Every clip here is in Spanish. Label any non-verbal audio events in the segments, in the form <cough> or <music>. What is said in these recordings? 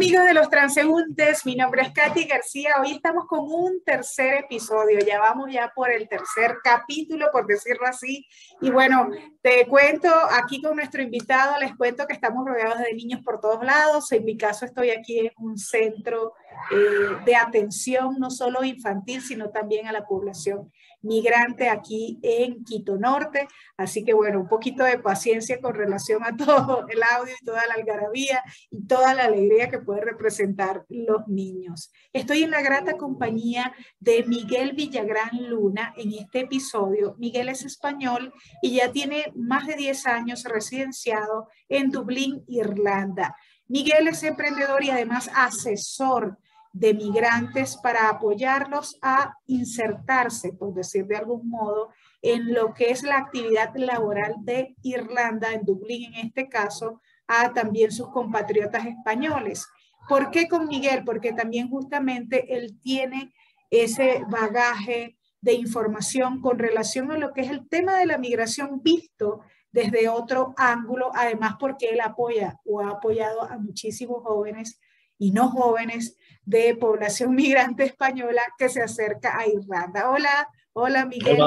amigos de los transeúntes, mi nombre es Katy García. Hoy estamos con un tercer episodio, ya vamos ya por el tercer capítulo, por decirlo así. Y bueno, te cuento aquí con nuestro invitado, les cuento que estamos rodeados de niños por todos lados. En mi caso estoy aquí en un centro eh, de atención, no solo infantil, sino también a la población migrante aquí en Quito Norte. Así que bueno, un poquito de paciencia con relación a <laughs> todo el audio y toda la algarabía y toda la alegría que puede representar los niños. Estoy en la grata compañía de Miguel Villagrán Luna en este episodio. Miguel es español y ya tiene más de 10 años residenciado en Dublín, Irlanda. Miguel es emprendedor y además asesor de migrantes para apoyarlos a insertarse, por decir de algún modo, en lo que es la actividad laboral de Irlanda, en Dublín en este caso, a también sus compatriotas españoles. ¿Por qué con Miguel? Porque también justamente él tiene ese bagaje de información con relación a lo que es el tema de la migración visto desde otro ángulo, además porque él apoya o ha apoyado a muchísimos jóvenes y no jóvenes de población <laughs> migrante española que se acerca a Irlanda. Hola, hola Miguel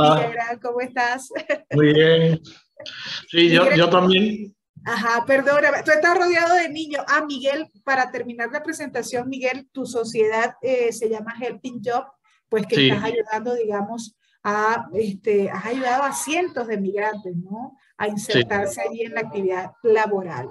¿cómo estás? <laughs> Muy bien. Sí, yo, yo también. Ajá, perdóname, tú estás rodeado de niños. Ah, Miguel, para terminar la presentación, Miguel, tu sociedad eh, se llama Helping Job, pues que estás ayudando, digamos, a, este, has ayudado a cientos de migrantes, ¿no? A insertarse allí en la actividad laboral.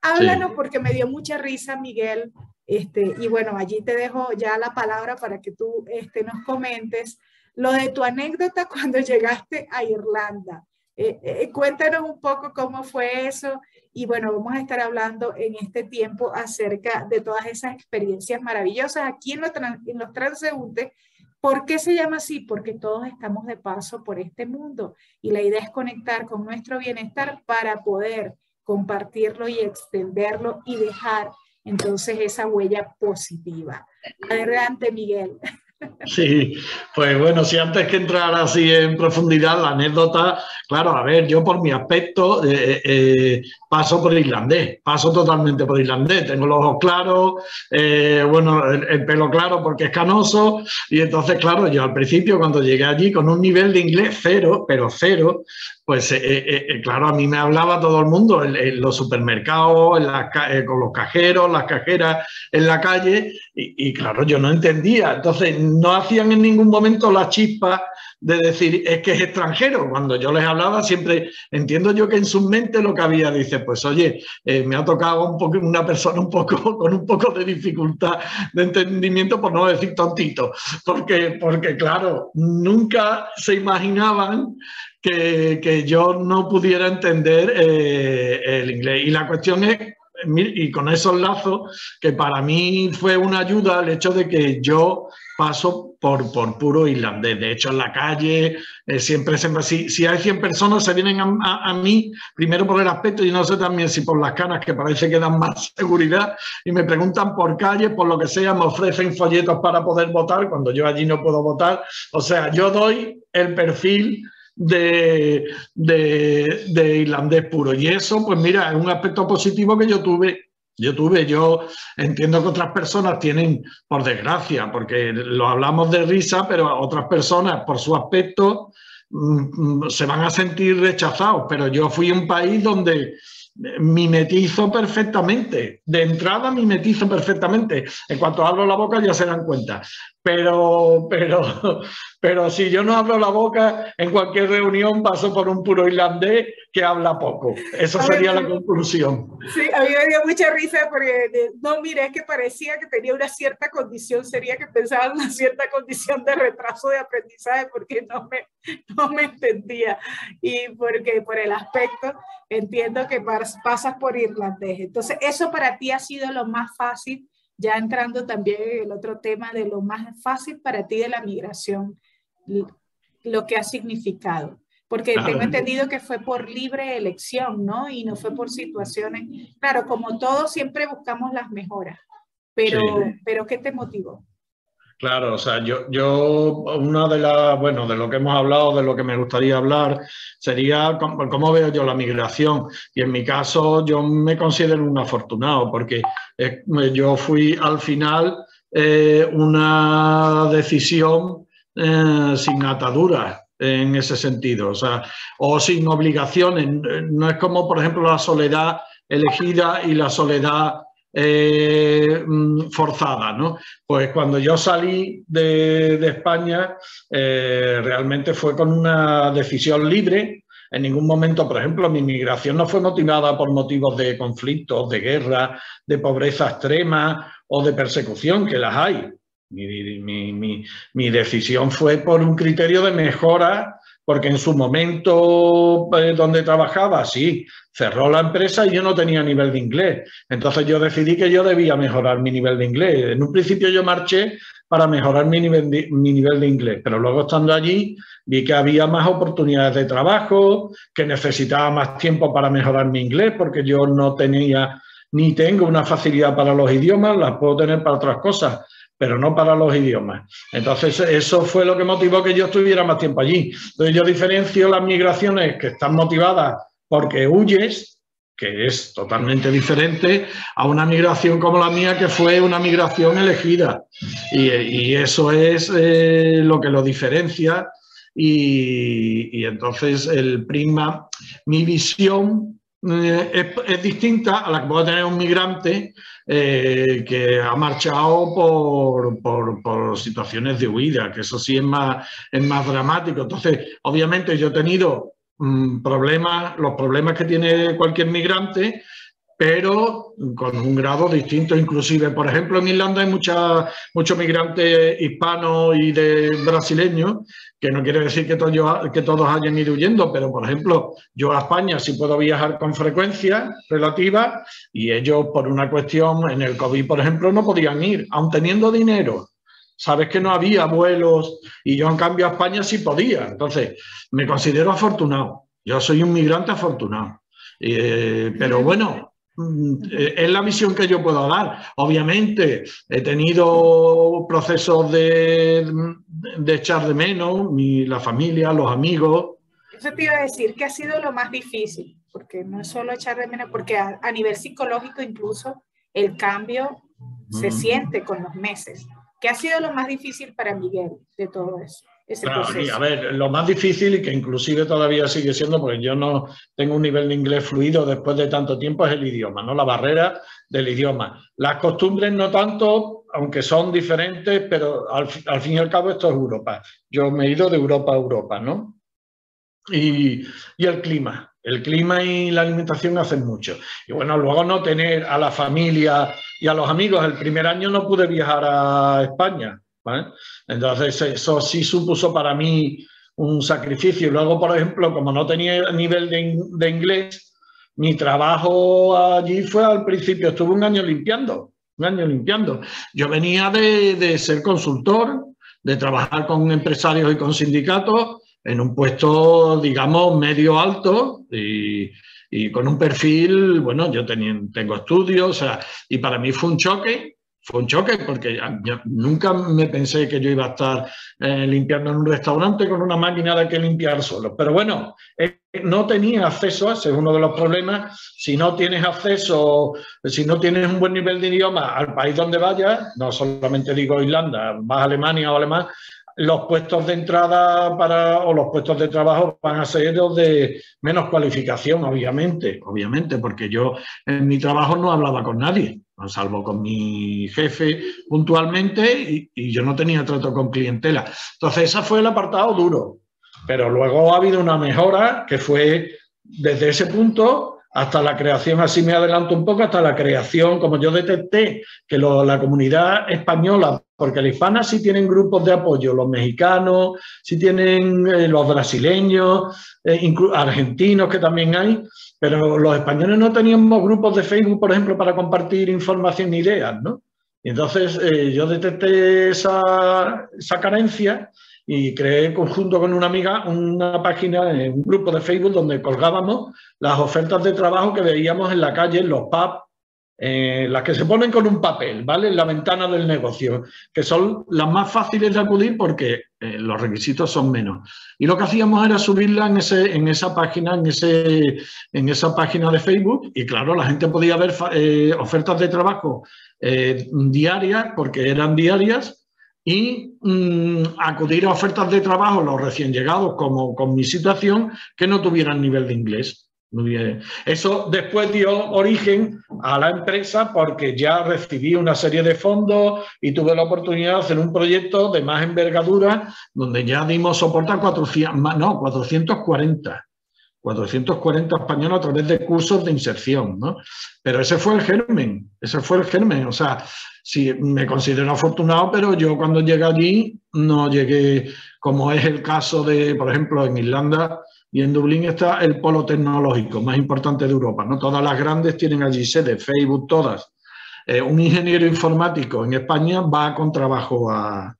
Háblanos porque me dio mucha risa, Miguel, este, y bueno, allí te dejo ya la palabra para que tú este, nos comentes lo de tu anécdota <laughs> cuando llegaste a Irlanda. Eh, eh, cuéntanos un poco cómo fue eso y bueno, vamos a estar hablando en este tiempo acerca de todas esas experiencias maravillosas aquí en los, en los transeúntes. ¿Por qué se llama así? Porque todos estamos de paso por este mundo y la idea es conectar con nuestro bienestar para poder compartirlo y extenderlo y dejar entonces esa huella positiva. Adelante, Miguel. Sí, pues bueno, si antes que entrar así en profundidad, la anécdota, claro, a ver, yo por mi aspecto eh, eh, paso por irlandés, paso totalmente por irlandés, tengo los ojos claros, eh, bueno, el, pelo claro porque es canoso, y entonces, claro, yo al principio cuando llegué allí con un nivel de inglés cero, pero cero, pues claro, a mí me hablaba todo el mundo en, los supermercados, con los cajeros, las cajeras en la calle, y, y claro, yo no entendía, entonces no hacían en ningún momento la chispa de decir es que es extranjero. Cuando yo les hablaba, siempre entiendo yo que en su mente lo que había, dice, pues oye, eh, me ha tocado un poco, una persona un poco <laughs> con un poco de dificultad de entendimiento, por no decir tontito, porque, porque claro, nunca se imaginaban que, yo no pudiera entender eh, el inglés. Y la cuestión es y con esos lazos, que para mí fue una ayuda el hecho de que yo paso por, por puro irlandés. De hecho, en la calle, eh, siempre, siempre, si, si hay 100 personas, se vienen a, mí, primero por el aspecto y no sé también si por las canas, que parece que dan más <laughs> seguridad, y me preguntan por calle, por lo que sea, me ofrecen folletos para poder votar, cuando yo allí no puedo votar. O sea, yo doy el perfil de, de, irlandés puro. Y eso, pues mira, es un aspecto positivo que yo tuve yo tuve, yo entiendo que otras personas tienen, por desgracia, porque lo hablamos de risa, pero otras personas, por su aspecto, mm, mm, se van a sentir rechazados. Pero yo fui a un país donde mimetizo perfectamente. De entrada mimetizo perfectamente. En cuanto abro la boca ya se dan cuenta. Pero, pero, pero si yo no abro la boca, en cualquier reunión paso por un puro irlandés que habla poco. Esa sería la conclusión. Sí, a mí me dio mucha risa porque, no, mire, es que parecía que tenía una cierta condición, sería que pensaba en una cierta condición de retraso de aprendizaje porque no me, no me entendía. Y porque por el aspecto entiendo que pasas por irlandés. Entonces, eso para ti ha sido lo más fácil ya entrando también en el otro tema de lo más fácil para ti de la migración, lo que ha significado. Porque tengo entendido que fue por libre elección, ¿no? Y no fue por situaciones. Claro, como todos, siempre buscamos las mejoras. Pero, pero ¿qué te motivó? Claro, o sea, yo, yo, una de las, bueno, de lo que hemos hablado, de lo que me gustaría hablar, sería cómo, veo yo la migración. Y en mi caso, yo me considero un afortunado, porque yo fui al final eh, una decisión eh, sin ataduras en ese sentido, o sea, o sin obligaciones. No es como, por ejemplo, la soledad elegida y la soledad eh, mm, forzada, ¿no? Pues cuando yo salí de, España, eh, realmente fue con una decisión libre. En ningún momento, por ejemplo, mi migración no fue motivada por motivos de conflictos, de guerra, de pobreza extrema o de persecución, que las hay. Mi, decisión fue por un criterio de mejora, porque en su momento eh, donde trabajaba, sí, cerró la empresa y yo no tenía nivel de inglés. Entonces yo decidí que yo debía mejorar mi nivel de inglés. En un principio yo marché para mejorar mi nivel mi nivel de inglés, pero luego estando allí vi que había más oportunidades de trabajo, que necesitaba más tiempo para mejorar mi inglés, porque yo no tenía ni tengo una facilidad para los idiomas, las puedo tener para otras cosas pero no para los idiomas. Entonces, eso fue lo que motivó que yo estuviera más tiempo allí. Entonces, yo diferencio las migraciones que están motivadas porque huyes, que es totalmente diferente, a una migración como la mía, que fue una migración elegida. Y, eso es eh, lo que lo diferencia. Y, y entonces, el prisma, mi visión eh, es, distinta a la que puede tener un migrante eh, que ha marchado por, por, situaciones de huida, que eso sí es más, es más dramático. Entonces, obviamente yo he tenido mm, problemas, los problemas que tiene cualquier migrante, pero con un grado distinto. Inclusive, por ejemplo, en Irlanda hay muchos migrantes hispanos y de brasileños, que no quiere decir que, que todos hayan ido huyendo, pero, por ejemplo, yo a España sí puedo viajar con frecuencia relativa y ellos, por una cuestión, en el COVID, por ejemplo, no podían ir, aun teniendo dinero. Sabes que no había vuelos y yo, en cambio, a España sí podía. Entonces, me considero afortunado. Yo soy un migrante afortunado. Eh, pero bueno, es la visión que yo puedo dar. Obviamente, he tenido procesos de, echar de menos la familia, los amigos. Eso te iba a decir, que ha sido lo más difícil? Porque no es solo echar de menos, porque a, nivel psicológico incluso el cambio se siente con los meses. ¿Qué ha sido lo más difícil para Miguel de todo eso? A ver, lo más difícil y que inclusive todavía sigue siendo, porque yo no tengo un nivel de inglés fluido después de tanto tiempo, es el idioma, ¿no? La barrera del idioma. Las costumbres no tanto, aunque son diferentes, pero al, fin y al cabo esto es Europa. Yo me he ido de Europa a Europa, ¿no? Y, y el clima. El clima y la alimentación hacen mucho. Y bueno, luego no tener a la familia y a los amigos. El primer año no pude viajar a España entonces, eso sí supuso para mí un sacrificio. Luego, por ejemplo, como no tenía nivel de, inglés, mi trabajo allí fue al principio, estuve un año limpiando, un año limpiando. Yo venía de, ser consultor, de trabajar con empresarios y con sindicatos en un puesto, digamos, medio alto y, con un perfil, bueno, yo tengo estudios, o sea, y para mí fue un choque fue un choque porque nunca me pensé que yo iba a estar eh, limpiando en un restaurante con una máquina de que limpiar solo. Pero bueno, eh, no tenía acceso, ese es uno de los problemas. Si no tienes acceso, si no tienes un buen nivel de idioma al país donde vayas, no solamente digo Irlanda, vas a Alemania o Alemán, los puestos de entrada para, o los puestos de trabajo van a ser los de menos cualificación, obviamente, obviamente, porque yo en mi trabajo no hablaba con nadie salvo con mi jefe puntualmente, y, yo no tenía trato con clientela. Entonces, ese fue el apartado duro. Pero luego ha habido una mejora que fue desde ese punto hasta la creación, así me adelanto un poco, hasta la creación, como yo detecté que la comunidad española, porque la hispana sí tienen grupos de apoyo, los mexicanos, sí tienen eh, los brasileños, eh, argentinos que también hay, pero los españoles no teníamos grupos de Facebook, por ejemplo, para compartir información e ideas, ¿no? Entonces eh, yo detecté esa, esa, carencia y creé conjunto con una amiga una página, un grupo de Facebook donde colgábamos las ofertas de trabajo que veíamos en la calle, en los pubs, eh, las que se ponen con un papel, ¿vale? En la ventana del negocio, que son las más fáciles de acudir porque eh, los requisitos son menos. Y lo que hacíamos era subirla en, ese, en esa página, en, ese, en esa página de Facebook, y claro, la gente podía ver eh, ofertas de trabajo diarias, porque eran diarias, y mm, acudir a ofertas de trabajo los recién llegados, como con mi situación, que no tuvieran nivel de inglés. Muy bien. Eso después dio origen a la empresa porque ya recibí una serie de fondos y tuve la oportunidad de hacer un proyecto de más envergadura donde ya dimos soporte a 400, no, 440. 440 españoles a través de cursos de inserción, ¿no? Pero ese fue el germen, ese fue el germen. O sea, me considero afortunado, pero yo cuando llegué allí no llegué, como es el caso de, por ejemplo, en Irlanda, y en Dublín está el polo tecnológico más importante de Europa. ¿no? Todas las grandes tienen allí sede, Facebook, todas. Eh, un ingeniero informático en España va con trabajo a,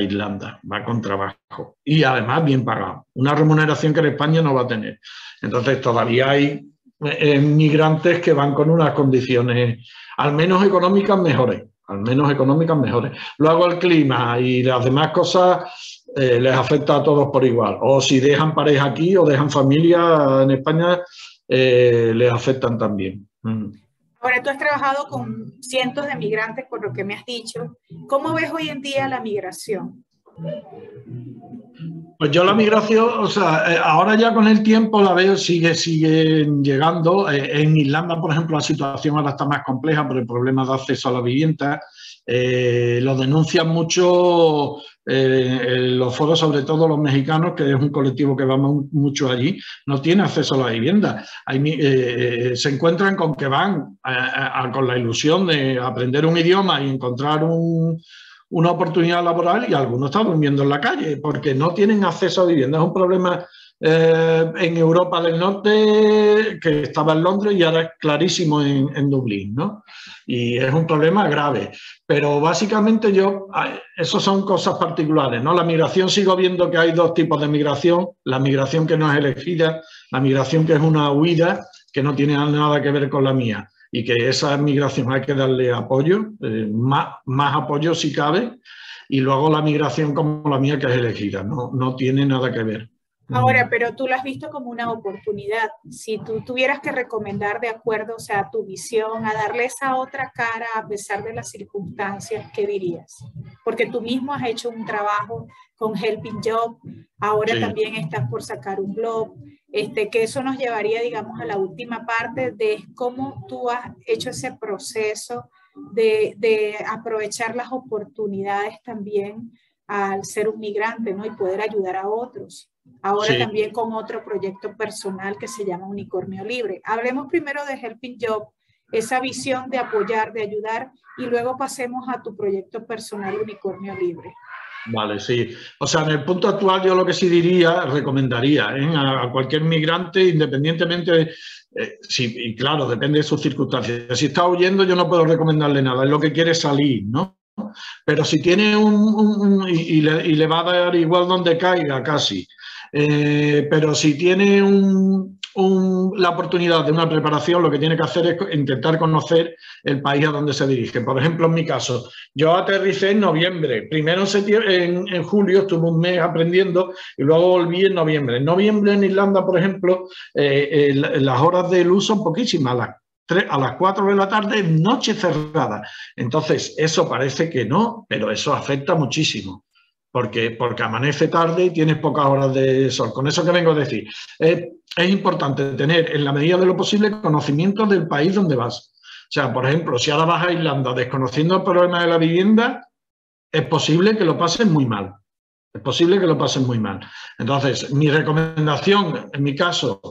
Irlanda, va con trabajo. Y además bien pagado. Una remuneración que en España no va a tener. Entonces todavía hay eh, migrantes que van con unas condiciones, al menos económicas, mejores. Al menos económicas mejores. Luego el clima y las demás cosas eh, les afecta a todos por igual. O si dejan pareja aquí o dejan familia en España, eh, les afectan también. Mm. Ahora, tú has trabajado con cientos de migrantes, por lo que me has dicho. ¿Cómo ves hoy en día la migración? Pues yo la migración, o sea, eh, ahora ya con el tiempo la veo, sigue, sigue llegando. en Irlanda, por ejemplo, la situación ahora está más compleja por el problema de acceso a la vivienda. Lo denuncian mucho eh, los foros, sobre todo los mexicanos, que es un colectivo que va mucho allí, no tiene acceso a la vivienda. Eh, eh, se encuentran con que van con la ilusión de aprender un idioma y encontrar una oportunidad laboral y algunos están durmiendo en la calle porque no tienen acceso a vivienda. Es un problema en Europa del Norte que estaba en Londres y ahora es clarísimo en, en Dublín, ¿no? y es un problema grave. Pero básicamente yo, eso son cosas particulares, ¿no? La migración sigo viendo que hay dos tipos de migración, la migración que no es elegida, la migración que es una huida, que no tiene nada que ver con la mía, y que esa migración hay que darle apoyo, eh, más, más apoyo si cabe, y luego la migración como la mía que es elegida, no, no tiene nada que ver. Ahora, pero tú lo has visto como una oportunidad. Si tú tuvieras que recomendar de acuerdo, o sea, tu visión, a darle esa otra cara a pesar de las circunstancias, ¿qué dirías? Porque tú mismo has hecho un trabajo con Helping Job, ahora también estás por sacar un blog, este, que eso nos llevaría, digamos, a la última parte de cómo tú has hecho ese proceso de, de aprovechar las oportunidades también al ser un migrante, ¿no? Y poder ayudar a otros. Ahora también con otro proyecto personal que se llama Unicornio Libre. Hablemos primero de Helping Job, esa visión de apoyar, de ayudar, y luego pasemos a tu proyecto personal Unicornio Libre. Vale, sí. O sea, en el punto actual yo lo que sí diría, recomendaría ¿eh? a, cualquier migrante, independientemente, eh, sí, y claro, depende de sus circunstancias. Si está huyendo yo no puedo recomendarle nada, es lo que quiere salir, ¿no? Pero si tiene un, y, le, y, le, va a dar igual donde caiga casi, eh, pero si tiene la oportunidad de una preparación, lo que tiene que hacer es intentar conocer el país a donde se dirige. Por ejemplo, en mi caso, yo aterricé en noviembre. Primero en, en, julio estuve un mes aprendiendo y luego volví en noviembre. En noviembre en Irlanda, por ejemplo, eh, las horas de luz son poquísimas. A las, 3, a las 4 de la tarde, noche cerrada. Entonces, eso parece que no, pero eso afecta muchísimo porque, porque amanece tarde y tienes pocas horas de sol. Con eso que vengo a decir, es, importante tener en la medida de lo posible conocimiento del país donde vas. O sea, por ejemplo, si ahora vas a Irlanda desconociendo el problema de la vivienda, es posible que lo pases muy mal. Es posible que lo pasen muy mal. Entonces, mi recomendación, en mi caso,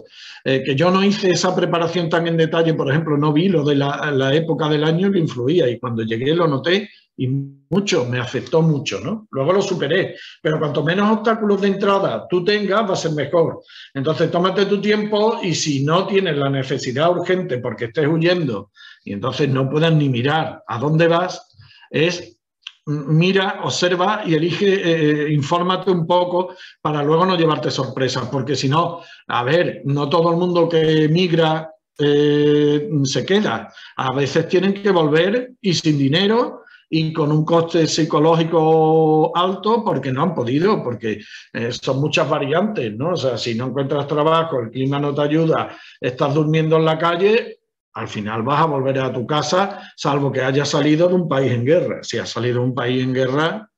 eh, que yo no hice esa preparación tan en detalle, por ejemplo, no vi lo de la, época del año que influía y cuando llegué lo noté y mucho, me afectó mucho, ¿no? Luego lo superé, pero cuanto menos obstáculos de entrada tú tengas, va a ser mejor. Entonces, tómate tu tiempo y si no tienes la necesidad urgente porque estés huyendo y entonces no puedas ni mirar a dónde vas, es mira, observa y elige, eh, eh, infórmate un poco para luego no llevarte sorpresas, porque si no, a ver, no todo el mundo que migra eh, se queda. A veces tienen que volver y sin dinero y con un coste psicológico alto porque no han podido, porque eh, son muchas variantes, ¿no? O sea, si no encuentras trabajo, el clima no te ayuda, estás durmiendo en la calle, al final vas a volver a tu casa, salvo que hayas salido de un país en guerra. Si has salido de un país en guerra,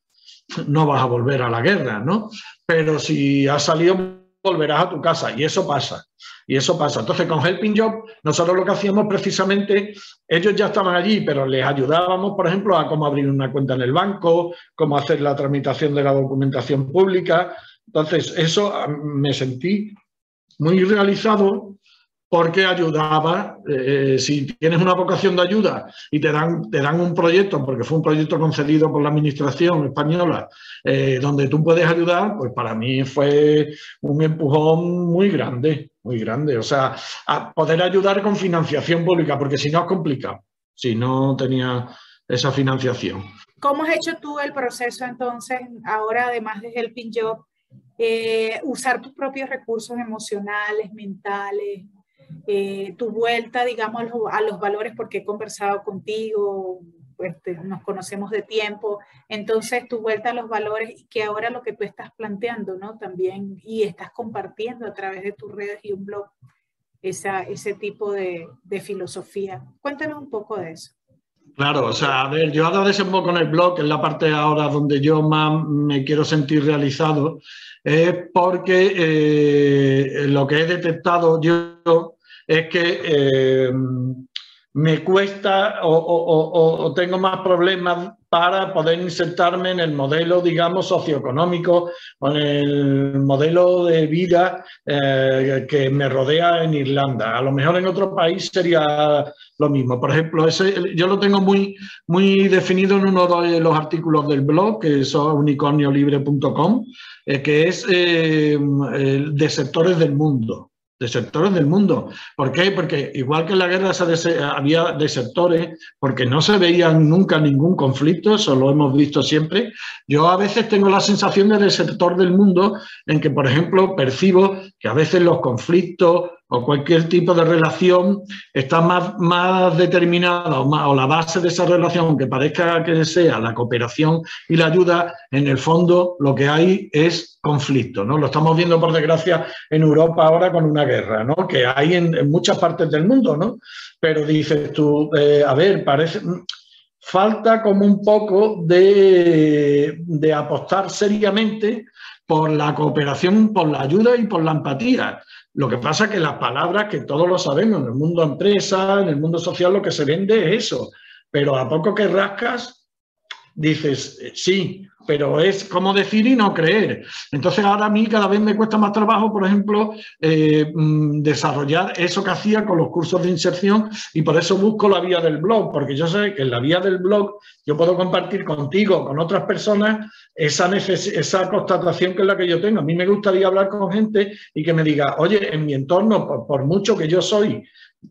no vas a volver a la guerra, ¿no? Pero si has salido, volverás a tu casa y eso pasa. Y eso pasa. Entonces, con Helping Job, nosotros lo que hacíamos precisamente, ellos ya estaban allí, pero les ayudábamos, por ejemplo, a cómo abrir una cuenta en el banco, cómo hacer la tramitación de la documentación pública. Entonces, eso ah, me sentí muy realizado porque ayudaba, eh, si tienes una vocación de ayuda y te dan, te dan un proyecto, porque fue un proyecto concedido por la Administración española, eh, donde tú puedes ayudar, pues para mí fue un empujón muy grande, muy grande. O sea, a poder ayudar con financiación pública, porque si no es complicado, si no tenía esa financiación. ¿Cómo has hecho tú el proceso entonces, ahora además de Helping Job, eh, usar tus propios recursos emocionales, mentales, eh, tu vuelta, digamos, a los valores, porque he conversado contigo, pues nos conocemos de tiempo, entonces tu vuelta a los valores y que ahora lo que tú estás planteando, ¿no? También y estás compartiendo a través de tus redes y un blog esa, ese tipo de, de filosofía. Cuéntanos un poco de eso. Claro, o sea, a ver, yo ahora desemboco en el blog, en la parte ahora donde yo más me quiero sentir realizado, es porque eh, lo que he detectado yo es que eh, me cuesta o, tengo más problemas para poder insertarme en el modelo, digamos, socioeconómico o en el modelo de vida eh, que me rodea en Irlanda. A lo mejor en otro país sería lo mismo. Por ejemplo, ese, yo lo tengo muy, muy definido en uno de los artículos del blog, que es unicorniolibre.com, eh, que es de sectores del mundo de sectores del mundo. ¿Por qué? Porque igual que en la guerra había de sectores, porque no se veía nunca ningún conflicto, eso lo hemos visto siempre, yo a veces tengo la sensación de sector del mundo en que, por ejemplo, percibo que a veces los conflictos o cualquier tipo de relación está más, más determinada o, la base de esa relación, aunque parezca que sea la cooperación y la ayuda, en el fondo lo que hay es conflicto. ¿no? Lo estamos viendo, por desgracia, en Europa ahora con una guerra, ¿no? que hay en, muchas partes del mundo, ¿no? pero dices tú, eh, a ver, parece falta como un poco de, apostar seriamente por la cooperación, por la ayuda y por la empatía. Lo que pasa es que las palabras, que todos lo sabemos, en el mundo empresa, en el mundo social, lo que se vende es eso. Pero a poco que rascas, dices, eh, sí, pero es como decir y no creer. Entonces ahora a mí cada vez me cuesta más trabajo, por ejemplo, eh, mm, desarrollar eso que hacía con los cursos de inserción y por eso busco la vía del blog, porque yo sé que en la vía del blog yo puedo compartir contigo, con otras personas, esa, esa constatación que es la que yo tengo. A mí me gustaría hablar con gente y que me diga, oye, en mi entorno, por, por mucho que yo soy,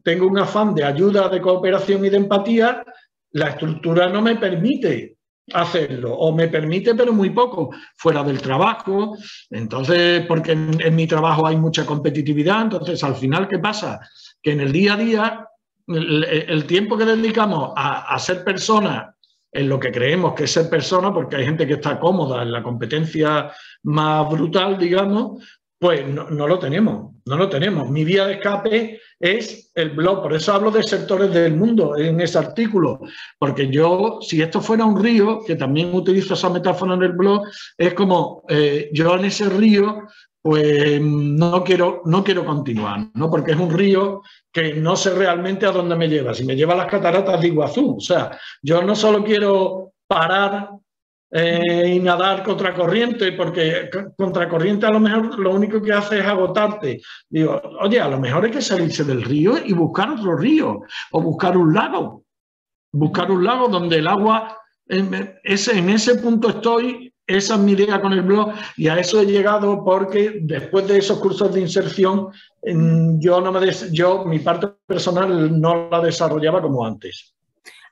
tengo un afán de ayuda, de cooperación y de empatía, la estructura no me permite hacerlo, o me permite, pero muy poco, fuera del trabajo, entonces, porque en, mi trabajo hay mucha competitividad, entonces al final, ¿qué pasa? Que en el día a día, el, tiempo que dedicamos a, ser persona en lo que creemos que es ser persona, porque hay gente que está cómoda en la competencia más brutal, digamos, pues no, lo tenemos, no lo tenemos. Mi vía de escape es el blog, por eso hablo de sectores del mundo en ese artículo, porque yo, si esto fuera un río, que también utilizo esa metáfora en el blog, es como eh, yo en ese río, pues no quiero, no quiero continuar, ¿no? porque es un río que no sé realmente a dónde me lleva. Si me lleva a las cataratas de Iguazú, o sea, yo no solo quiero parar eh, y nadar contracorriente, porque contracorriente a lo mejor lo único que hace es agotarte. Digo, oye, a lo mejor hay que salirse del río y buscar otro río o buscar un lago. Buscar un lago donde el agua, en ese, en ese punto estoy, esa es mi idea con el blog y a eso he llegado porque después de esos cursos de inserción, yo, no me yo mi parte personal no la desarrollaba como antes.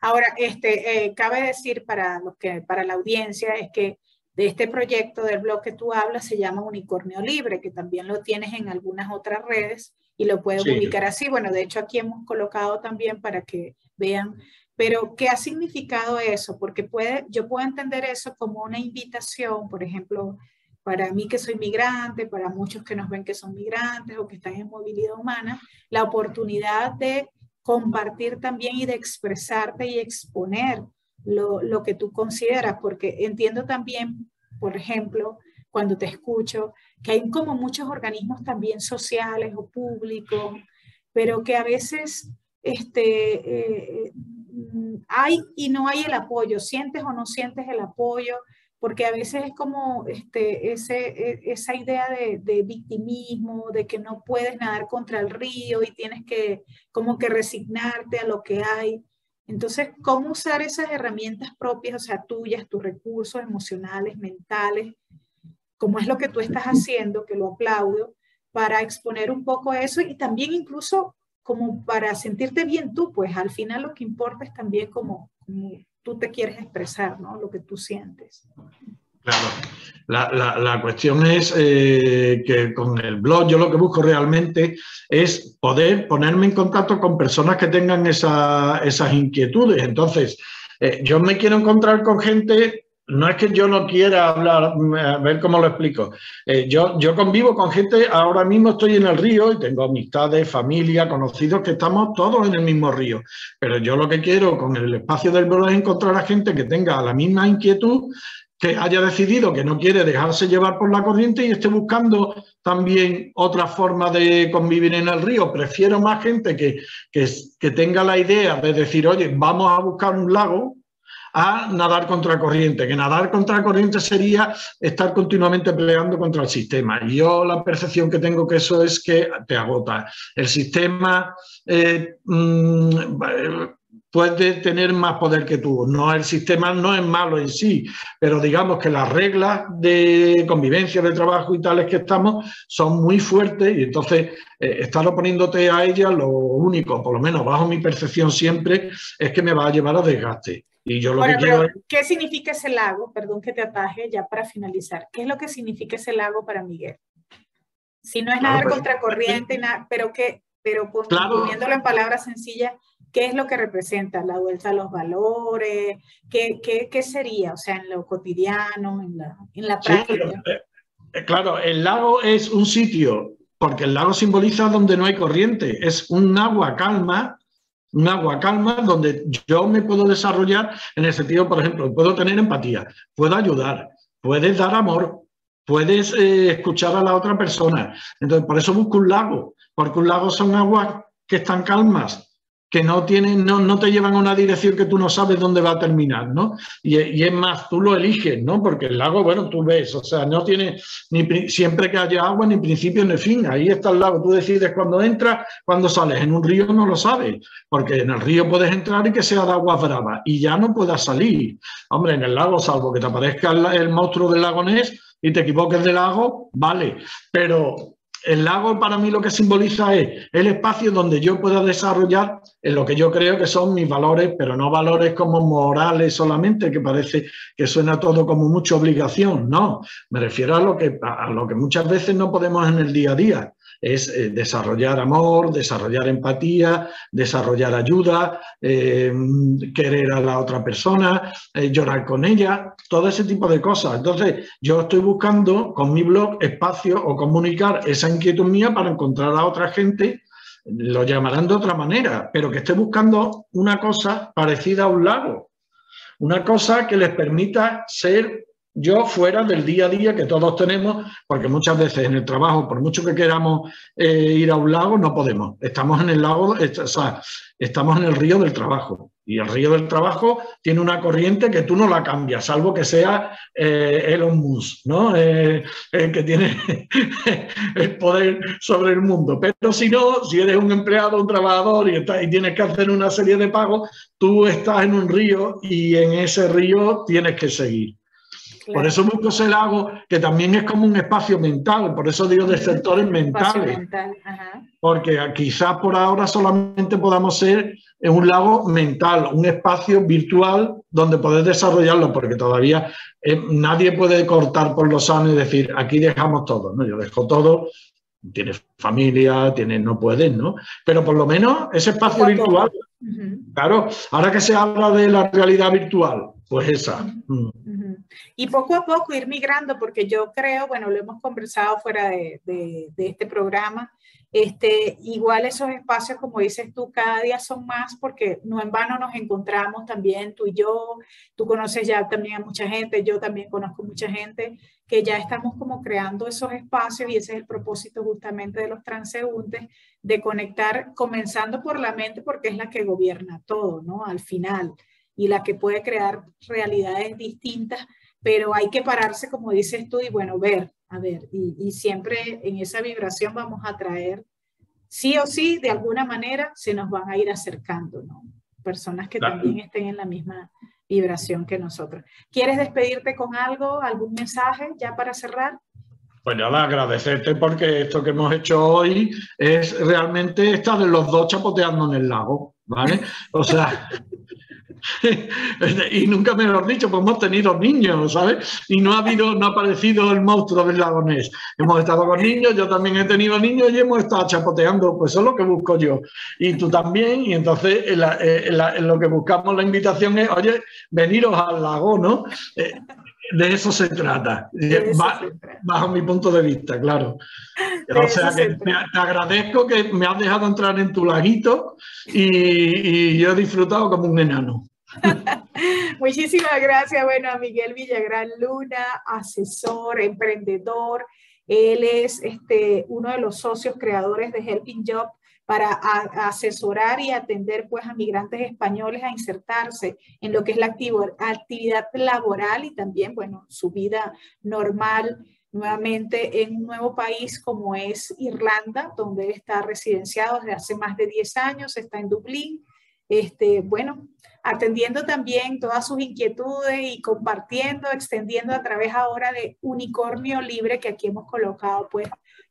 Ahora, este, eh, cabe decir para, los que, para la audiencia es que de este proyecto del blog que tú hablas se llama Unicornio Libre, que también lo tienes en algunas otras redes y lo puedes ubicar así. Bueno, de hecho aquí hemos colocado también para que vean, pero ¿qué ha significado eso? Porque puede, yo puedo entender eso como una invitación, por ejemplo, para mí que soy migrante, para muchos que nos ven que son migrantes o que están en movilidad humana, la oportunidad de compartir también y de expresarte y exponer lo, lo que tú consideras, porque entiendo también, por ejemplo, cuando te escucho, que hay como muchos organismos también sociales o públicos, pero que a veces este, eh, hay y no hay el apoyo, sientes o no sientes el apoyo, porque a veces es como este, ese, e, esa idea de, victimismo, de que no puedes nadar contra el río y tienes que como que resignarte a lo que hay. Entonces, ¿cómo usar esas herramientas propias, o sea, tuyas, tus recursos emocionales, mentales, como es lo que tú estás haciendo, que lo aplaudo, para exponer un poco eso y también incluso como para sentirte bien tú, pues al final lo que importa es también como, como tú te quieres expresar, ¿no? Lo que tú sientes. Claro, la, la, cuestión es eh, que con el blog yo lo que busco realmente es poder ponerme en contacto con personas que tengan esa, esas inquietudes. Entonces, eh, yo me quiero encontrar con gente no es que yo no quiera hablar, a ver cómo lo explico. Eh, yo, yo convivo con gente, ahora mismo estoy en el río y tengo amistades, familia, conocidos que estamos todos en el mismo río. Pero yo lo que quiero con el espacio del blog es encontrar a gente que tenga la misma inquietud, que haya decidido que no quiere dejarse llevar por la corriente y esté buscando también otra forma de convivir en el río. Prefiero más gente que, que, que tenga la idea de decir, oye, vamos a buscar un lago a nadar contra corriente, que nadar contra corriente sería estar continuamente peleando contra el sistema. Y yo la percepción que tengo que eso es que te agota. El sistema eh, mm, puede tener más poder que tú. No, el sistema no es malo en sí, pero digamos que las reglas de convivencia, de trabajo y tales que estamos son muy fuertes y entonces eh, estar oponiéndote a ella, lo único, por lo menos bajo mi percepción siempre, es que me va a llevar a desgaste. Y yo lo que quiero ¿Qué significa ese lago? Perdón que te ataje ya para finalizar. ¿Qué es lo que significa ese lago para Miguel? Si no es nada pues, contracorriente, nada, pero que, pero poniéndolo en palabras sencillas, ¿qué es lo que representa? La vuelta a los valores, ¿qué, qué, qué sería? O sea, en lo cotidiano, en la, en la práctica. Eh, eh, claro, el lago es un sitio, porque el lago simboliza donde no hay corriente, es un agua calma un agua calma donde yo me puedo desarrollar en el sentido, por ejemplo, puedo tener empatía, puedo ayudar, puedes dar amor, puedes eh, escuchar a la otra persona. Entonces, por eso busco un lago, porque un lago son aguas que están calmas, que no tienen, no, no, te llevan a una dirección que tú no sabes dónde va a terminar, ¿no? Y, y, es más, tú lo eliges, ¿no? Porque el lago, bueno, tú ves, o sea, no tiene, ni siempre que haya agua, ni principio ni fin, ahí está el lago, tú decides cuándo entras, cuándo sales, en un río no lo sabes, porque en el río puedes entrar y que sea de agua brava, y ya no puedas salir. Hombre, en el lago, salvo que te aparezca el, el monstruo del lago Ness y te equivoques del lago, vale, pero el lago para mí lo que simboliza es el espacio donde yo pueda desarrollar en lo que yo creo que son mis valores, pero no valores como morales solamente, que parece que suena todo como mucha obligación. No, me refiero a lo que, a lo que muchas veces no podemos en el día a día es eh, desarrollar amor, desarrollar empatía, desarrollar ayuda, eh, querer a la otra persona, eh, llorar con ella, todo ese tipo de cosas. Entonces, yo estoy buscando con mi blog espacio o comunicar esa inquietud mía para encontrar a otra gente lo llamarán de otra manera, pero que esté buscando una cosa parecida a un lago, una cosa que les permita ser yo fuera del día a día que todos tenemos, porque muchas veces en el trabajo, por mucho que queramos eh, ir a un lago, no podemos. Estamos en el lago, o sea, estamos en el río del trabajo. Y el río del trabajo tiene una corriente que tú no la cambias, salvo que sea eh, Elon Musk, ¿no? Eh, que tiene <laughs> el poder sobre el mundo. Pero si no, si eres un empleado, un trabajador y, y tienes que hacer una serie de pagos, tú estás en un río y en ese río tienes que seguir. Por eso busco ese lago, que también es como un espacio mental, por eso digo de <laughs> sectores mentales. Porque quizás por ahora solamente podamos ser en un lago mental, un espacio virtual donde poder desarrollarlo, porque todavía eh, nadie puede cortar por los años y decir, aquí dejamos todo, ¿no? Yo dejo todo, tienes familia, tienes, no puedes, ¿no? Pero por lo menos ese espacio virtual, claro, ahora que se habla de la realidad virtual, pues esa. Mm. Y poco a poco ir migrando, porque yo creo, bueno, lo hemos conversado fuera de, de este programa, este, igual esos espacios, como dices tú, cada día son más porque no en vano nos encontramos también tú y yo. Tú conoces ya también a mucha gente, yo también conozco mucha gente que ya estamos como creando esos espacios y ese es el propósito justamente de los transeúntes, de conectar comenzando por la mente porque es la que gobierna todo, ¿no? Al final y la que puede crear realidades distintas, pero hay que pararse, como dices tú, y bueno, ver a ver, y, siempre en esa vibración vamos a traer, sí o sí, de alguna manera se nos van a ir acercando, ¿no? Personas que también estén en la misma vibración que nosotros. ¿Quieres despedirte con algo, algún mensaje ya para cerrar? Pues nada, agradecerte porque esto que hemos hecho hoy es realmente estar de los dos chapoteando en el lago, ¿vale? O sea, <laughs> <laughs> y nunca me lo han dicho, pues hemos tenido niños, ¿sabes? Y no ha habido, no ha aparecido el monstruo del lago Ness. Hemos estado con niños, yo también he tenido niños y hemos estado chapoteando, pues eso es lo que busco yo. Y tú también, y entonces en, lo que buscamos la invitación es, oye, veniros al lago, ¿no? Eh, de eso se trata, bajo mi punto de vista, claro. <laughs> o sea que te agradezco que me has dejado entrar en tu laguito y, y yo he disfrutado como un enano. <laughs> Muchísimas gracias, bueno, a Miguel Villagrán Luna, asesor, emprendedor. Él es este, uno de los socios creadores de Helping Job para asesorar y atender pues, a migrantes españoles a insertarse en lo que es la actividad laboral y también, bueno, su vida normal nuevamente en un nuevo país como es Irlanda, donde está residenciado desde hace más de 10 años, está en Dublín. Este, bueno, atendiendo también todas sus inquietudes y compartiendo, extendiendo a través ahora de Unicornio Libre, que aquí hemos colocado pues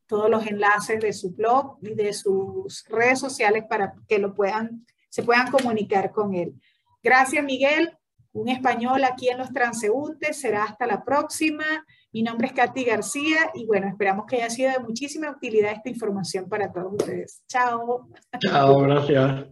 todos los enlaces de su blog y de sus redes sociales para que lo puedan, se puedan comunicar con él. Gracias, Miguel. Un español aquí en Los Transeúntes. Será hasta la próxima. Mi nombre es Katy García y bueno, esperamos que haya sido de muchísima utilidad esta información para todos ustedes. Chao. Chao, gracias.